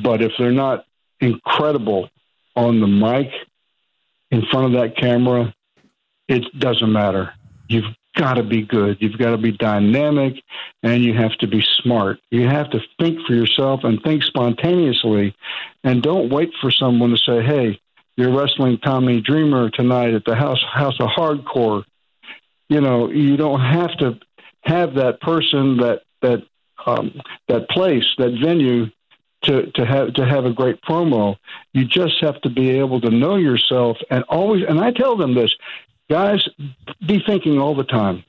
but if they're not incredible on the mic in front of that camera, it doesn't matter. You've got to be good. You've got to be dynamic and you have to be smart. You have to think for yourself and think spontaneously and don't wait for someone to say, hey, you're wrestling Tommy Dreamer tonight at the House House of Hardcore. You know, you don't have to have that person, that that um, that place, that venue to, to have to have a great promo. You just have to be able to know yourself and always and I tell them this, guys, be thinking all the time.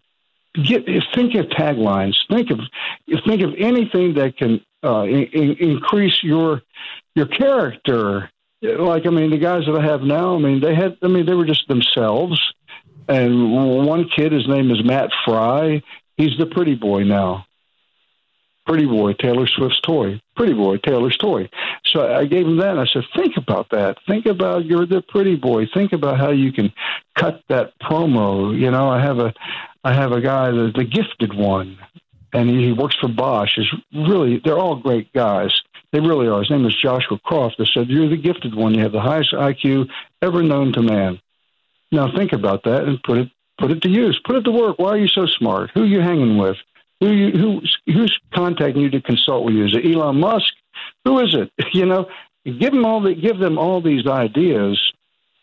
get think of taglines. Think of think of anything that can uh, in, increase your your character. Like I mean, the guys that I have now. I mean, they had. I mean, they were just themselves. And one kid, his name is Matt Fry. He's the pretty boy now. Pretty boy, Taylor Swift's toy. Pretty boy, Taylor's toy. So I gave him that. And I said, think about that. Think about you're the pretty boy. Think about how you can cut that promo. You know, I have a, I have a guy, the, the gifted one, and he, he works for Bosch. Is really, they're all great guys. They really are. His name is Joshua Croft. I said, you're the gifted one. You have the highest IQ ever known to man. Now think about that and put it put it to use. Put it to work. Why are you so smart? Who are you hanging with? Who you, who's who's contacting you to consult with you? Is it Elon Musk? Who is it? You know, give them all the give them all these ideas,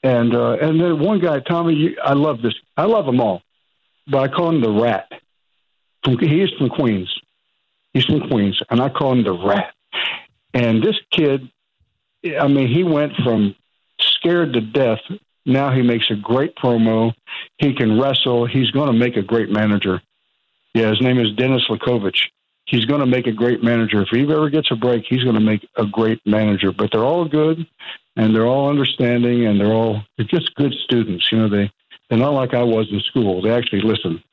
and uh, and then one guy, Tommy, you, I love this. I love them all, but I call him the Rat. He is from Queens. He's from Queens, and I call him the Rat. And this kid, I mean, he went from scared to death now he makes a great promo. He can wrestle. He's going to make a great manager. Yeah, his name is Dennis Lakovich. He's going to make a great manager. If he ever gets a break, he's going to make a great manager. But they're all good, and they're all understanding, and they're all they're just good students. You know, they they're not like I was in school. They actually listen.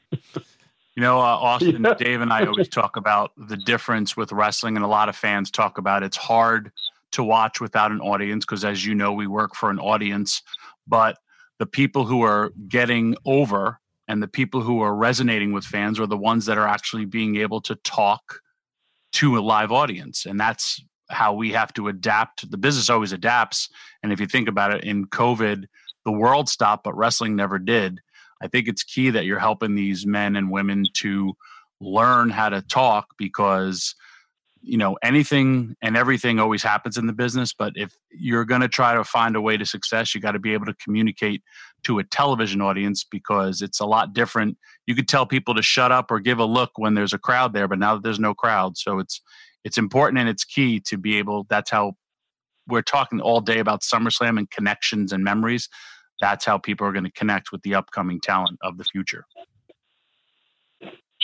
You know, uh, Austin, yeah. Dave, and I always talk about the difference with wrestling, and a lot of fans talk about it's hard to watch without an audience because as you know we work for an audience but the people who are getting over and the people who are resonating with fans are the ones that are actually being able to talk to a live audience. And that's how we have to adapt. The business always adapts. And if you think about it in covid the world stopped but wrestling never did. I think it's key that you're helping these men and women to learn how to talk because you know anything and everything always happens in the business but if you're going to try to find a way to success you got to be able to communicate to a television audience because it's a lot different. You could tell people to shut up or give a look when there's a crowd there but now that there's no crowd so it's it's important and it's key to be able that's how we're talking all day about SummerSlam and connections and memories. That's how people are going to connect with the upcoming talent of the future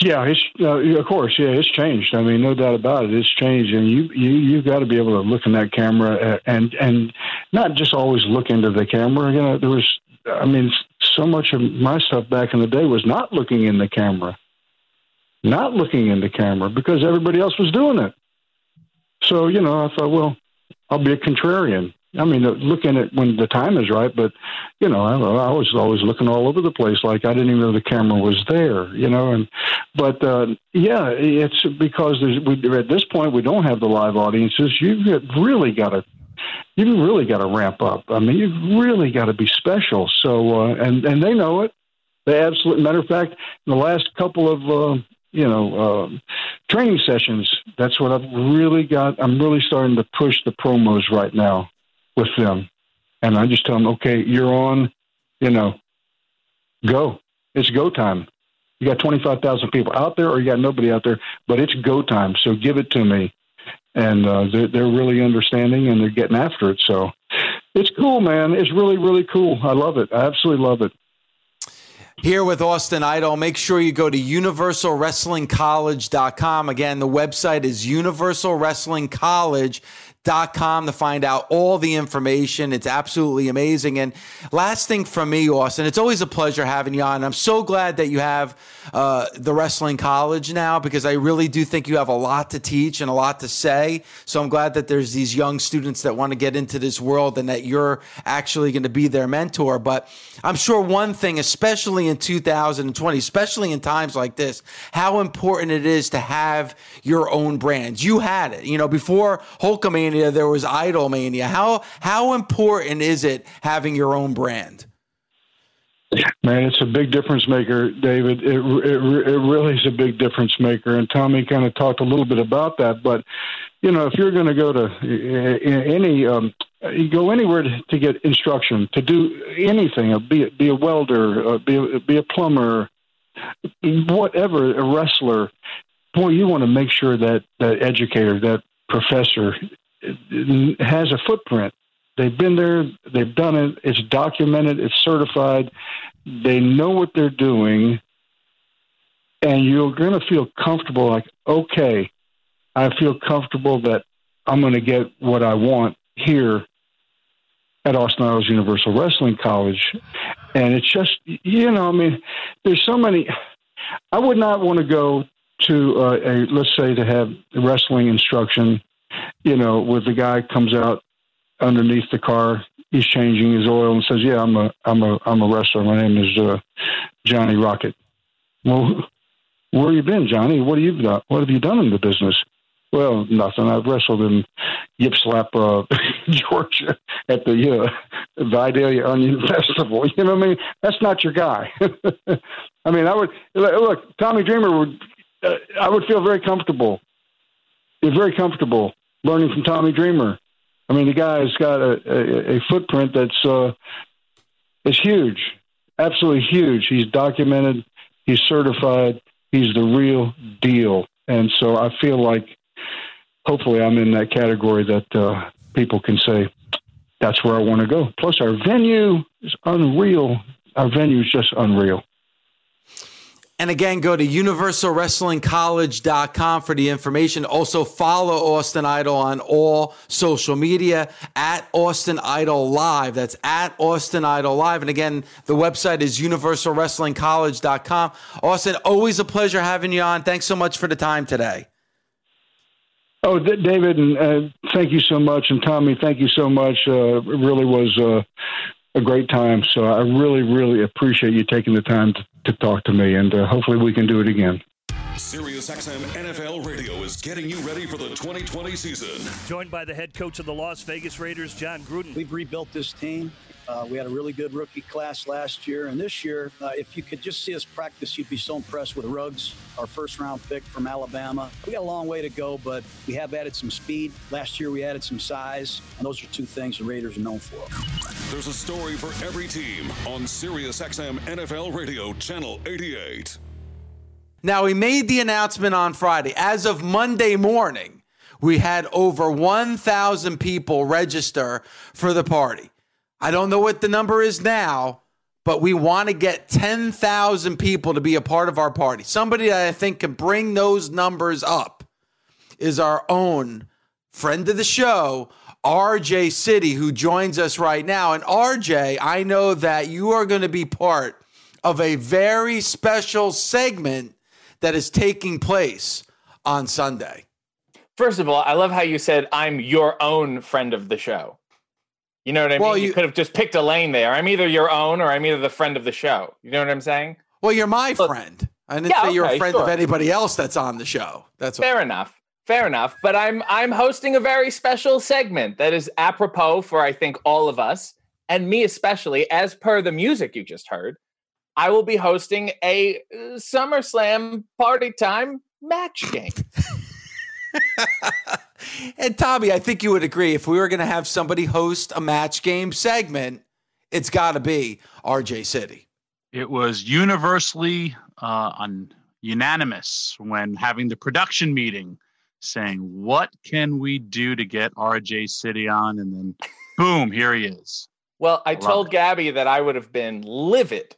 yeah, it's uh, of course, yeah, it's changed. I mean, no doubt about it, it's changed, and you you you've got to be able to look in that camera uh, and and not just always look into the camera. You know, there was, I mean, so much of my stuff back in the day was not looking in the camera, not looking in the camera because everybody else was doing it. So you know, I thought, well, I'll be a contrarian. I mean, looking at when the time is right, but you know, I, I was always looking all over the place, like I didn't even know the camera was there, you know. And but uh, yeah, it's because we, at this point we don't have the live audiences. You've really got to, you've really got to ramp up. I mean, you've really got to be special. So uh, and and they know it. They absolutely. Matter of fact, in the last couple of uh, you know, uh, training sessions. That's what I've really got. I'm really starting to push the promos right now with them. And I just tell them, okay, you're on, you know, go. It's go time. You got 25,000 people out there or you got nobody out there, but it's go time. So give it to me. And uh, they're, they're really understanding and they're getting after it. So it's cool, man. It's really, really cool. I love it. I absolutely love it here with Austin Idol. Make sure you go to universalwrestlingcollege.com. Again, the website is universalwrestlingcollege.com dot com to find out all the information. It's absolutely amazing. And last thing from me, Austin, it's always a pleasure having you on. I'm so glad that you have uh, the wrestling college now because I really do think you have a lot to teach and a lot to say. So I'm glad that there's these young students that want to get into this world and that you're actually going to be their mentor. But I'm sure one thing, especially in 2020, especially in times like this, how important it is to have your own brand. You had it, you know, before Hulkamania Mania, there was Idol Mania. How how important is it having your own brand? Man, it's a big difference maker, David. It, it, it really is a big difference maker. And Tommy kind of talked a little bit about that. But, you know, if you're going to go to any, um, you go anywhere to, to, get instruction, to do anything, uh, be, be a welder, uh, be, a, be a plumber, whatever, a wrestler, boy, you want to make sure that that educator, that professor has a footprint. They've been there, they've done it, it's documented, it's certified, they know what they're doing, and you're going to feel comfortable. Like, okay, I feel comfortable that I'm going to get what I want here at Austin Idol's Universal Wrestling College. And it's just, you know, I mean, there's so many. I would not want to go to uh, a, let's say, to have wrestling instruction, you know, where the guy comes out underneath the car, he's changing his oil and says, "Yeah, I'm a, I'm a, I'm a wrestler. My name is uh, Johnny Rocket." Well, where have you been, Johnny? What have you done? What have you done in the business? Well, nothing. I've wrestled in Ypsilanti, uh, Georgia, at the uh, Vidalia Onion Festival. You know what I mean? That's not your guy. I mean, I would look. Tommy Dreamer would. Uh, I would feel very comfortable. You're Very comfortable learning from Tommy Dreamer. I mean, the guy's got a, a, a footprint that's uh, is huge, absolutely huge. He's documented. He's certified. He's the real deal. And so I feel like hopefully I'm in that category that uh, people can say that's where I want to go. Plus, our venue is unreal. Our venue is just unreal. And again, go to universalwrestlingcollege.com for the information. Also, follow Austin Idol on all social media at Austin Idol Live. That's at Austin Idol Live. And again, the website is universalwrestlingcollege.com. Austin, always a pleasure having you on. Thanks so much for the time today. Oh, David, and uh, thank you so much. And Tommy, thank you so much. Uh, it really was uh, a great time. So I really, really appreciate you taking the time to, to talk to me, and uh, hopefully we can do it again. SiriusXM NFL Radio is getting you ready for the 2020 season. Joined by the head coach of the Las Vegas Raiders, Jon Gruden. We've rebuilt this team. Uh, we had a really good rookie class last year, and this year, uh, if you could just see us practice, you'd be so impressed with Ruggs, our first-round pick from Alabama. We got a long way to go, but we have added some speed. Last year, we added some size, and those are two things the Raiders are known for. There's a story for every team on SiriusXM NFL Radio, Channel 88. Now, we made the announcement on Friday. As of Monday morning, we had over 1,000 people register for the party. I don't know what the number is now, but we want to get 10,000 people to be a part of our party. Somebody that I think can bring those numbers up is our own friend of the show, RJ City, who joins us right now. And RJ, I know that you are going to be part of a very special segment that is taking place on Sunday. First of all, I love how you said, I'm your own friend of the show. You know what I well, mean? You, you, could have just picked a lane there. I'm either your own or I'm either the friend of the show. You know what I'm saying? Well, you're my friend. I didn't yeah, say you're a friend sure. of anybody else that's on the show. That's fair what... enough. Fair enough. But I'm I'm hosting a very special segment that is apropos for I think all of us and me especially, as per the music you just heard. I will be hosting a uh, SummerSlam party time match game. and Tommy, I think you would agree if we were going to have somebody host a match game segment, it's got to be RJ City. It was universally uh, un- unanimous when having the production meeting saying, What can we do to get RJ City on? And then, boom, here he is. Well, I, I told it. Gabby that I would have been livid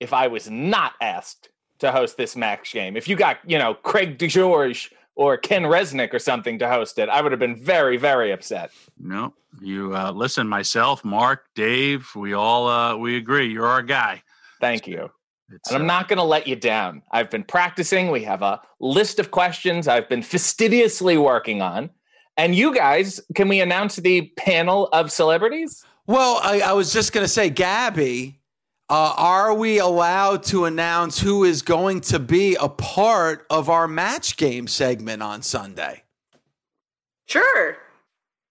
if I was not asked to host this match game. If you got, you know, Craig DeGeorge or Ken Resnick or something to host it, I would have been very, very upset. No, you uh, listen. Myself, Mark, Dave, we all uh, we agree. You're our guy. Thank you. It's, and I'm uh, not going to let you down. I've been practicing. We have a list of questions I've been fastidiously working on. And you guys, can we announce the panel of celebrities? Well, I, I was just going to say, Gabby uh, are we allowed to announce who is going to be a part of our match game segment on Sunday? Sure.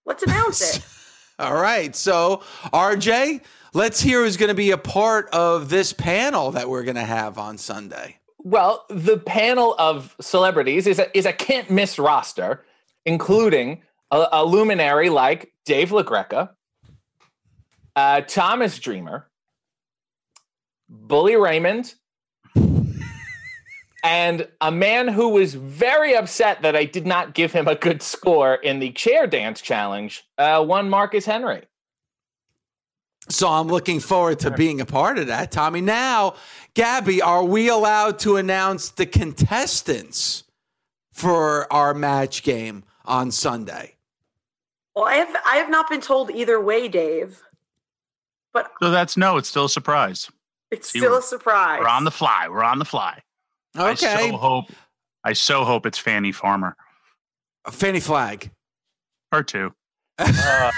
Let's announce it. All right. So, RJ, let's hear who's going to be a part of this panel that we're going to have on Sunday. Well, the panel of celebrities is a, is a can't miss roster, including a, a luminary like Dave LaGreca, uh, Thomas Dreamer, Bully Raymond, and a man who was very upset that I did not give him a good score in the chair dance challenge, uh, one Marcus Henry. So I'm looking forward to being a part of that, Tommy. Now, Gabby, are we allowed to announce the contestants for our match game on Sunday? Well, I have I have not been told either way, Dave. But so that's no. It's still a surprise. It's See, still a surprise. We're on the fly. We're on the fly. Okay. I so hope. I so hope it's Fanny Farmer. Fannie Flagg. Her too. Uh,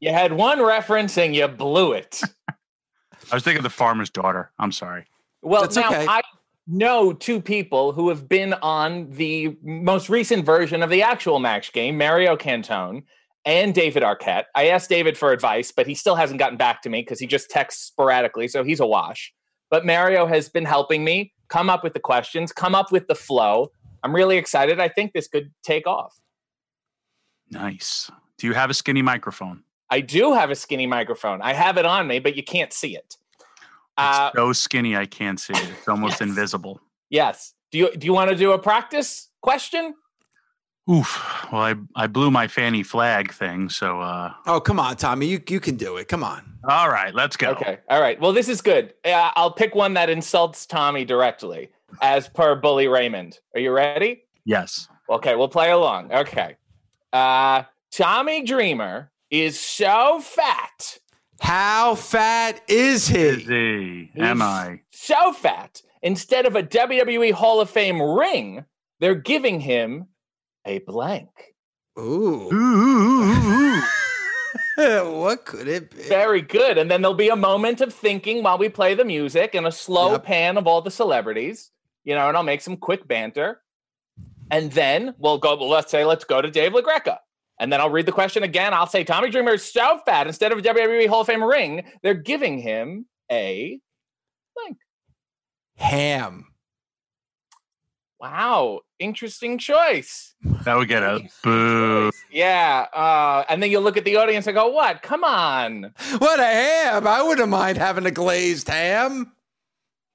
you had one reference and you blew it. I was thinking of the farmer's daughter. I'm sorry. Well, That's now okay. I know two people who have been on the most recent version of the actual match game, Mario Cantone and David Arquette. I asked David for advice, but he still hasn't gotten back to me because he just texts sporadically, so he's a wash. But Mario has been helping me come up with the questions, come up with the flow. I'm really excited. I think this could take off. Nice. Do you have a skinny microphone? I do have a skinny microphone. I have it on me, but you can't see it. Uh, So skinny I can't see it. It's almost invisible. yes. Do you do you want to do a practice question? Oof. Well, I I blew my Fannie Flagg thing. So uh Oh, come on, Tommy. You you can do it. Come on. all right, let's go. Okay. All right. Well, this is good. Uh, I'll pick one that insults Tommy directly, as per Bully Raymond. Are you ready? Yes. Okay, we'll play along. Okay. Uh, Tommy Dreamer is so fat, How fat is he? Z. Am He's- I? so fat. Instead of a WWE Hall of Fame ring, they're giving him a blank. Ooh. Ooh. what could it be? Very good. And then there'll be a moment of thinking while we play the music and a slow Yep. pan of all the celebrities, you know, and I'll make some quick banter. And then we'll go, well, let's say, let's go to Dave LaGreca. And then I'll read the question again. I'll say, Tommy Dreamer is so fat. Instead of a WWE Hall of Fame ring, they're giving him a blank. Ham. Wow. Interesting choice. That would get a boo. Yeah. Uh, and then you look at the audience and go, what? Come on. What a ham. I wouldn't mind having a glazed ham.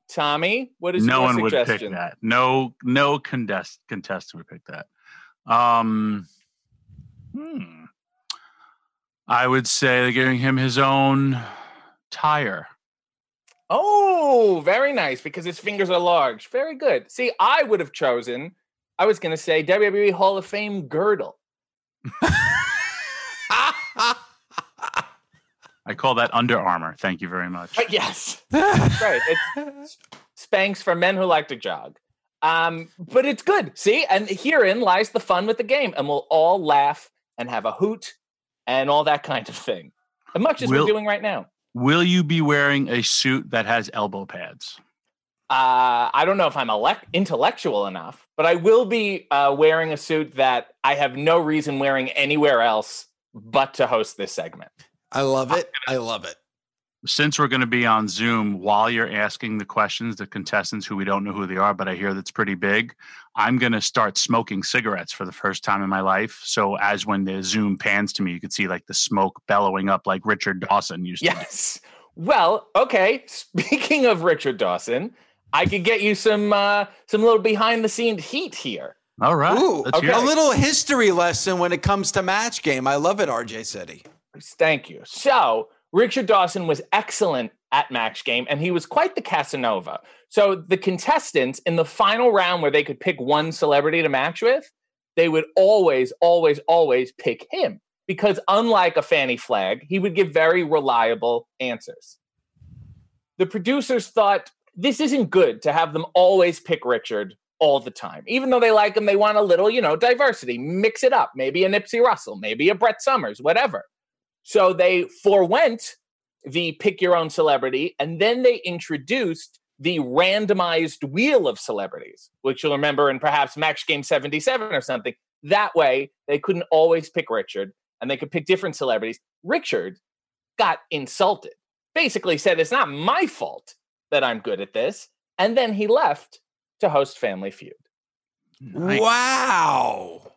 Tommy, what is No your one would pick that. No, no contest contestant would pick that. Um, hmm. I would say they're giving him his own tire. Oh, very nice because his fingers are large. Very good. See, I would have chosen, I was going to say WWE Hall of Fame girdle. I call that Under Armour. Thank you very much. But yes, right. It's Spanx for men who like to jog. Um, but it's good. See, and herein lies the fun with the game, and we'll all laugh and have a hoot and all that kind of thing, as much as Will- we're doing right now. Will you be wearing a suit that has elbow pads? Uh, I don't know if I'm elect- intellectual enough, but I will be uh, wearing a suit that I have no reason wearing anywhere else but to host this segment. I love it. I love it. Since we're going to be on Zoom while you're asking the questions, the contestants who we don't know who they are, but I hear that's pretty big, I'm going to start smoking cigarettes for the first time in my life. So as when the Zoom pans to me, you could see like the smoke bellowing up like Richard Dawson used to. Yes. Well, okay. Speaking of Richard Dawson, I could get you some uh, some little behind the scenes heat here. All right. Ooh, let's a little history lesson when it comes to match game. I love it, RJ City. Thank you. So, Richard Dawson was excellent at match game and he was quite the Casanova. So, the contestants in the final round where they could pick one celebrity to match with, they would always, always, always pick him because, unlike a Fannie Flagg, he would give very reliable answers. The producers thought this isn't good to have them always pick Richard all the time. Even though they like him, they want a little, you know, diversity, mix it up. Maybe a Nipsey Russell, maybe a Brett Somers, whatever. So they forewent the pick your own celebrity, and then they introduced the randomized wheel of celebrities, which you'll remember in perhaps Match Game 77 or something. That way, they couldn't always pick Richard and they could pick different celebrities. Richard got insulted, basically said, It's not my fault that I'm good at this. And then he left to host Family Feud. Wow.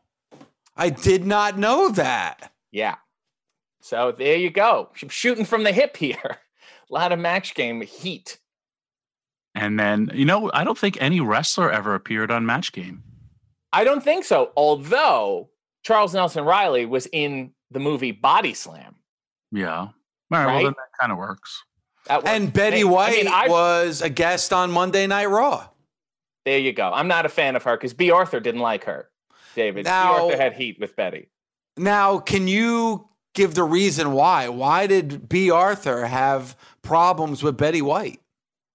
I did not know that. Yeah. So there you go. I'm shooting from the hip here. A lot of match game heat. And then, you know, I don't think any wrestler ever appeared on Match Game. I don't think so. Although Charles Nelson Reilly was in the movie Body Slam. Yeah. All right, Right? well then that kind of works. Works And Betty. White I mean, I, was a guest on Monday Night Raw. there you go. I'm not a fan of her because Bea Arthur didn't like her. David, Now- Bea Arthur had heat with Betty. Now, can you give the reason why? Why did Bea Arthur have problems with Betty White?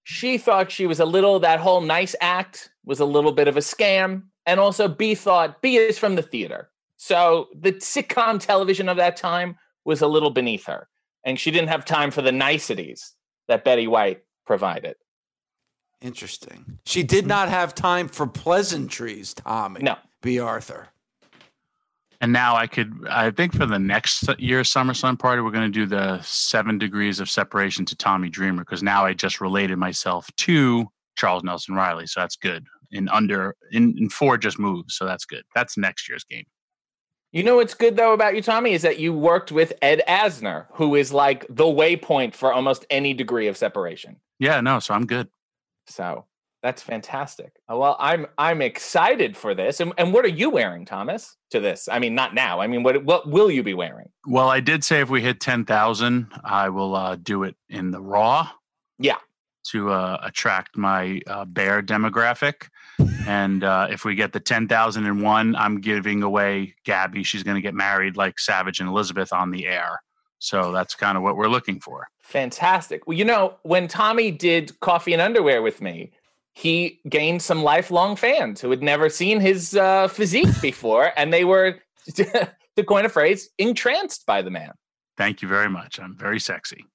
She thought she was a little. That whole nice act was a little bit of a scam, and also B thought B is from the theater, so the sitcom television of that time was a little beneath her, and she didn't have time for the niceties that Betty White provided. Interesting. She did not have time for pleasantries, Tommy. No. Bea Arthur. And now I could, I think for the next year's SummerSlam party, we're going to do the seven degrees of separation to Tommy Dreamer because now I just related myself to Charles Nelson Reilly. So that's good. In under, in, in four just moves. So that's good. That's next year's game. You know what's good though about you, Tommy, is that you worked with Ed Asner, who is like the waypoint for almost any degree of separation. Yeah, no, so I'm good. So that's fantastic. Uh, Well, I'm I'm excited for this. And, and what are you wearing, Thomas, to this? I mean, not now. I mean, what what will you be wearing? Well, I did say if we hit 10,000, I will uh, do it in the Raw. Yeah. To uh, attract my uh, bear demographic. And uh, if we get the 10,001, I'm giving away Gabby. She's going to get married like Savage and Elizabeth on the air. So that's kind of what we're looking for. Fantastic. Well, you know, when Tommy did coffee and underwear with me, he gained some lifelong fans who had never seen his uh, physique before, and they were, to coin a phrase, entranced by the man. Thank you very much. I'm very sexy.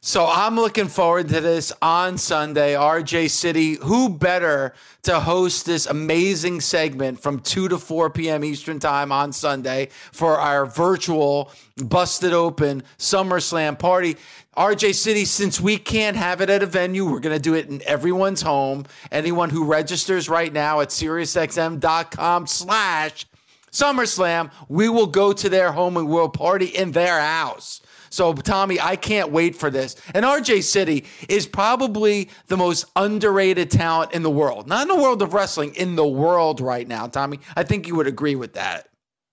So I'm looking forward to this on Sunday. RJ City, who better to host this amazing segment from 2 to 4 p.m. Eastern Time on Sunday for our virtual Busted Open SummerSlam party? RJ City, since we can't have it at a venue, we're going to do it in everyone's home. Anyone who registers right now at SiriusXM.com slash SummerSlam, we will go to their home and we'll party in their house. So, Tommy, I can't wait for this. And RJ City is probably the most underrated talent in the world. Not in the world of wrestling, in the world right now, Tommy. I think you would agree with that.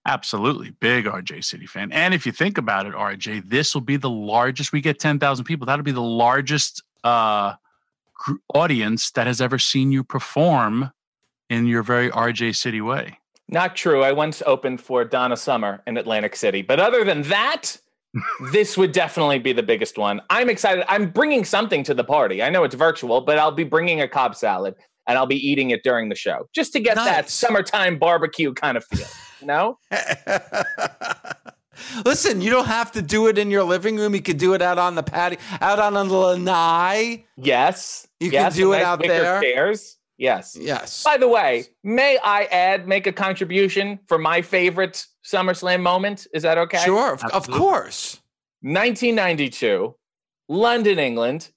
Absolutely. Big RJ City fan. And if you think about it, RJ, this will be the largest. We get 10,000 people. That'll be the largest uh, audience that has ever seen you perform in your very RJ City way. Not true. I once opened for Donna Summer in Atlantic City. But other than that, this would definitely be the biggest one. I'm excited. I'm bringing something to the party. I know it's virtual, but I'll be bringing a Cobb salad and I'll be eating it during the show just to get that summertime barbecue kind of feel. You know? Listen, you don't have to do it in your living room. You could do it out on the patio, out on the lanai. Yes. You yes, can do it nice out there. Yes. Yes. By the way, may I add, make a contribution for my favorite SummerSlam moment? Is that okay? Sure, of, of course. 1992, London, England.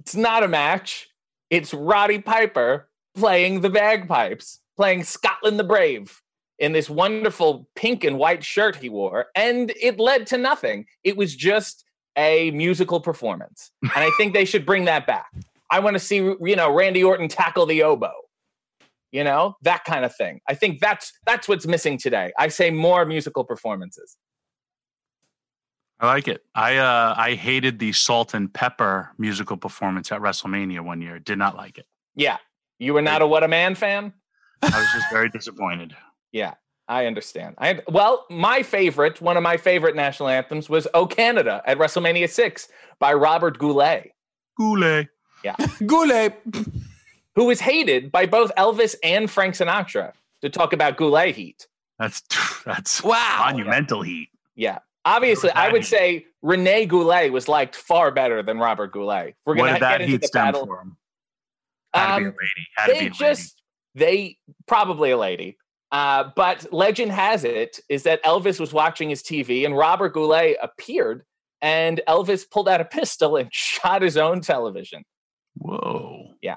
It's not a match. It's Roddy Piper playing the bagpipes, playing Scotland the Brave in this wonderful pink and white shirt he wore. And it led to nothing. It was just a musical performance. And I think they should bring that back. I want to see, you know, Randy Orton tackle the oboe. You know, that kind of thing. I think that's that's what's missing today. I say more musical performances. I like it. I uh, I hated the Salt-N-Pepa musical performance at WrestleMania one year. Did not like it. Yeah. You were not a What a Man fan? I was just very disappointed. Yeah, I understand. I well, my favorite, one of my favorite national anthems was "O Canada" at WrestleMania six by Robert Goulet. Goulet. Yeah, Goulet, who was hated by both Elvis and Frank Sinatra to talk about Goulet heat. That's that's wow monumental heat. Yeah, obviously, I would say Rene Goulet was liked far better than Robert Goulet. We're gonna did that get into heat the stem battle. from? Had to be a Um, lady. Had to they be a lady. just they probably a lady. Uh, but legend has it is that Elvis was watching his TV and Robert Goulet appeared, and Elvis pulled out a pistol and shot his own television. Whoa. Yeah.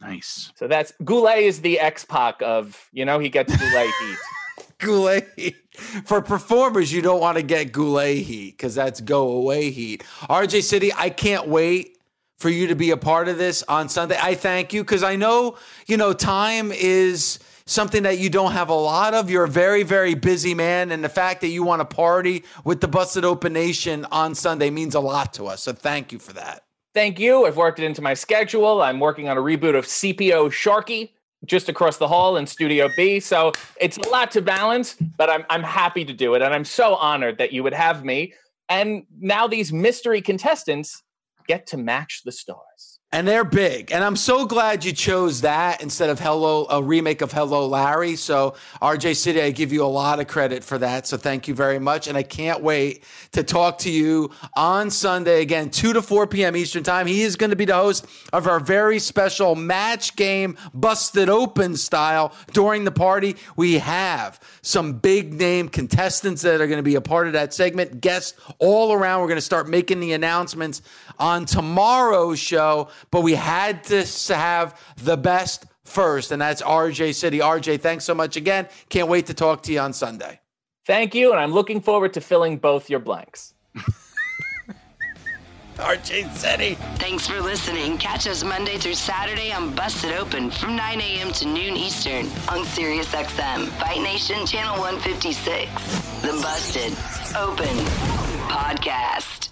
Nice. So that's Goulet is the X Pac of you know he gets Goulet heat. Goulet heat. For performers, you don't want to get Goulet heat because that's go away heat. RJ City, I can't wait for you to be a part of this on Sunday. I thank you because I know, you know, time is something that you don't have a lot of. You're a very, very busy man. And the fact that you want to party with the Busted Open Nation on Sunday means a lot to us. So thank you for that. Thank you. I've worked it into my schedule. I'm working on a reboot of CPO Sharky just across the hall in Studio B. So it's a lot to balance, but I'm, I'm happy to do it. And I'm so honored that you would have me. And now these mystery contestants get to match the stars and they're big. And I'm so glad you chose that instead of Hello, a remake of Hello Larry. So, RJ City, I give you a lot of credit for that. So, thank you very much. And I can't wait to talk to you on Sunday again, 2 to 4 p.m. Eastern Time. He is going to be the host of our very special match game, Busted Open style. During the party, we have some big name contestants that are going to be a part of that segment, guests all around. We're going to start making the announcements on tomorrow's show but we had to have the best first, and that's RJ City. RJ, thanks so much again. Can't wait to talk to you on Sunday. Thank you, and I'm looking forward to filling both your blanks. RJ City. Thanks for listening. Catch us Monday through Saturday on Busted Open from 9 a.m. to noon Eastern on SiriusXM, Fight Nation Channel 156. The Busted Open Podcast.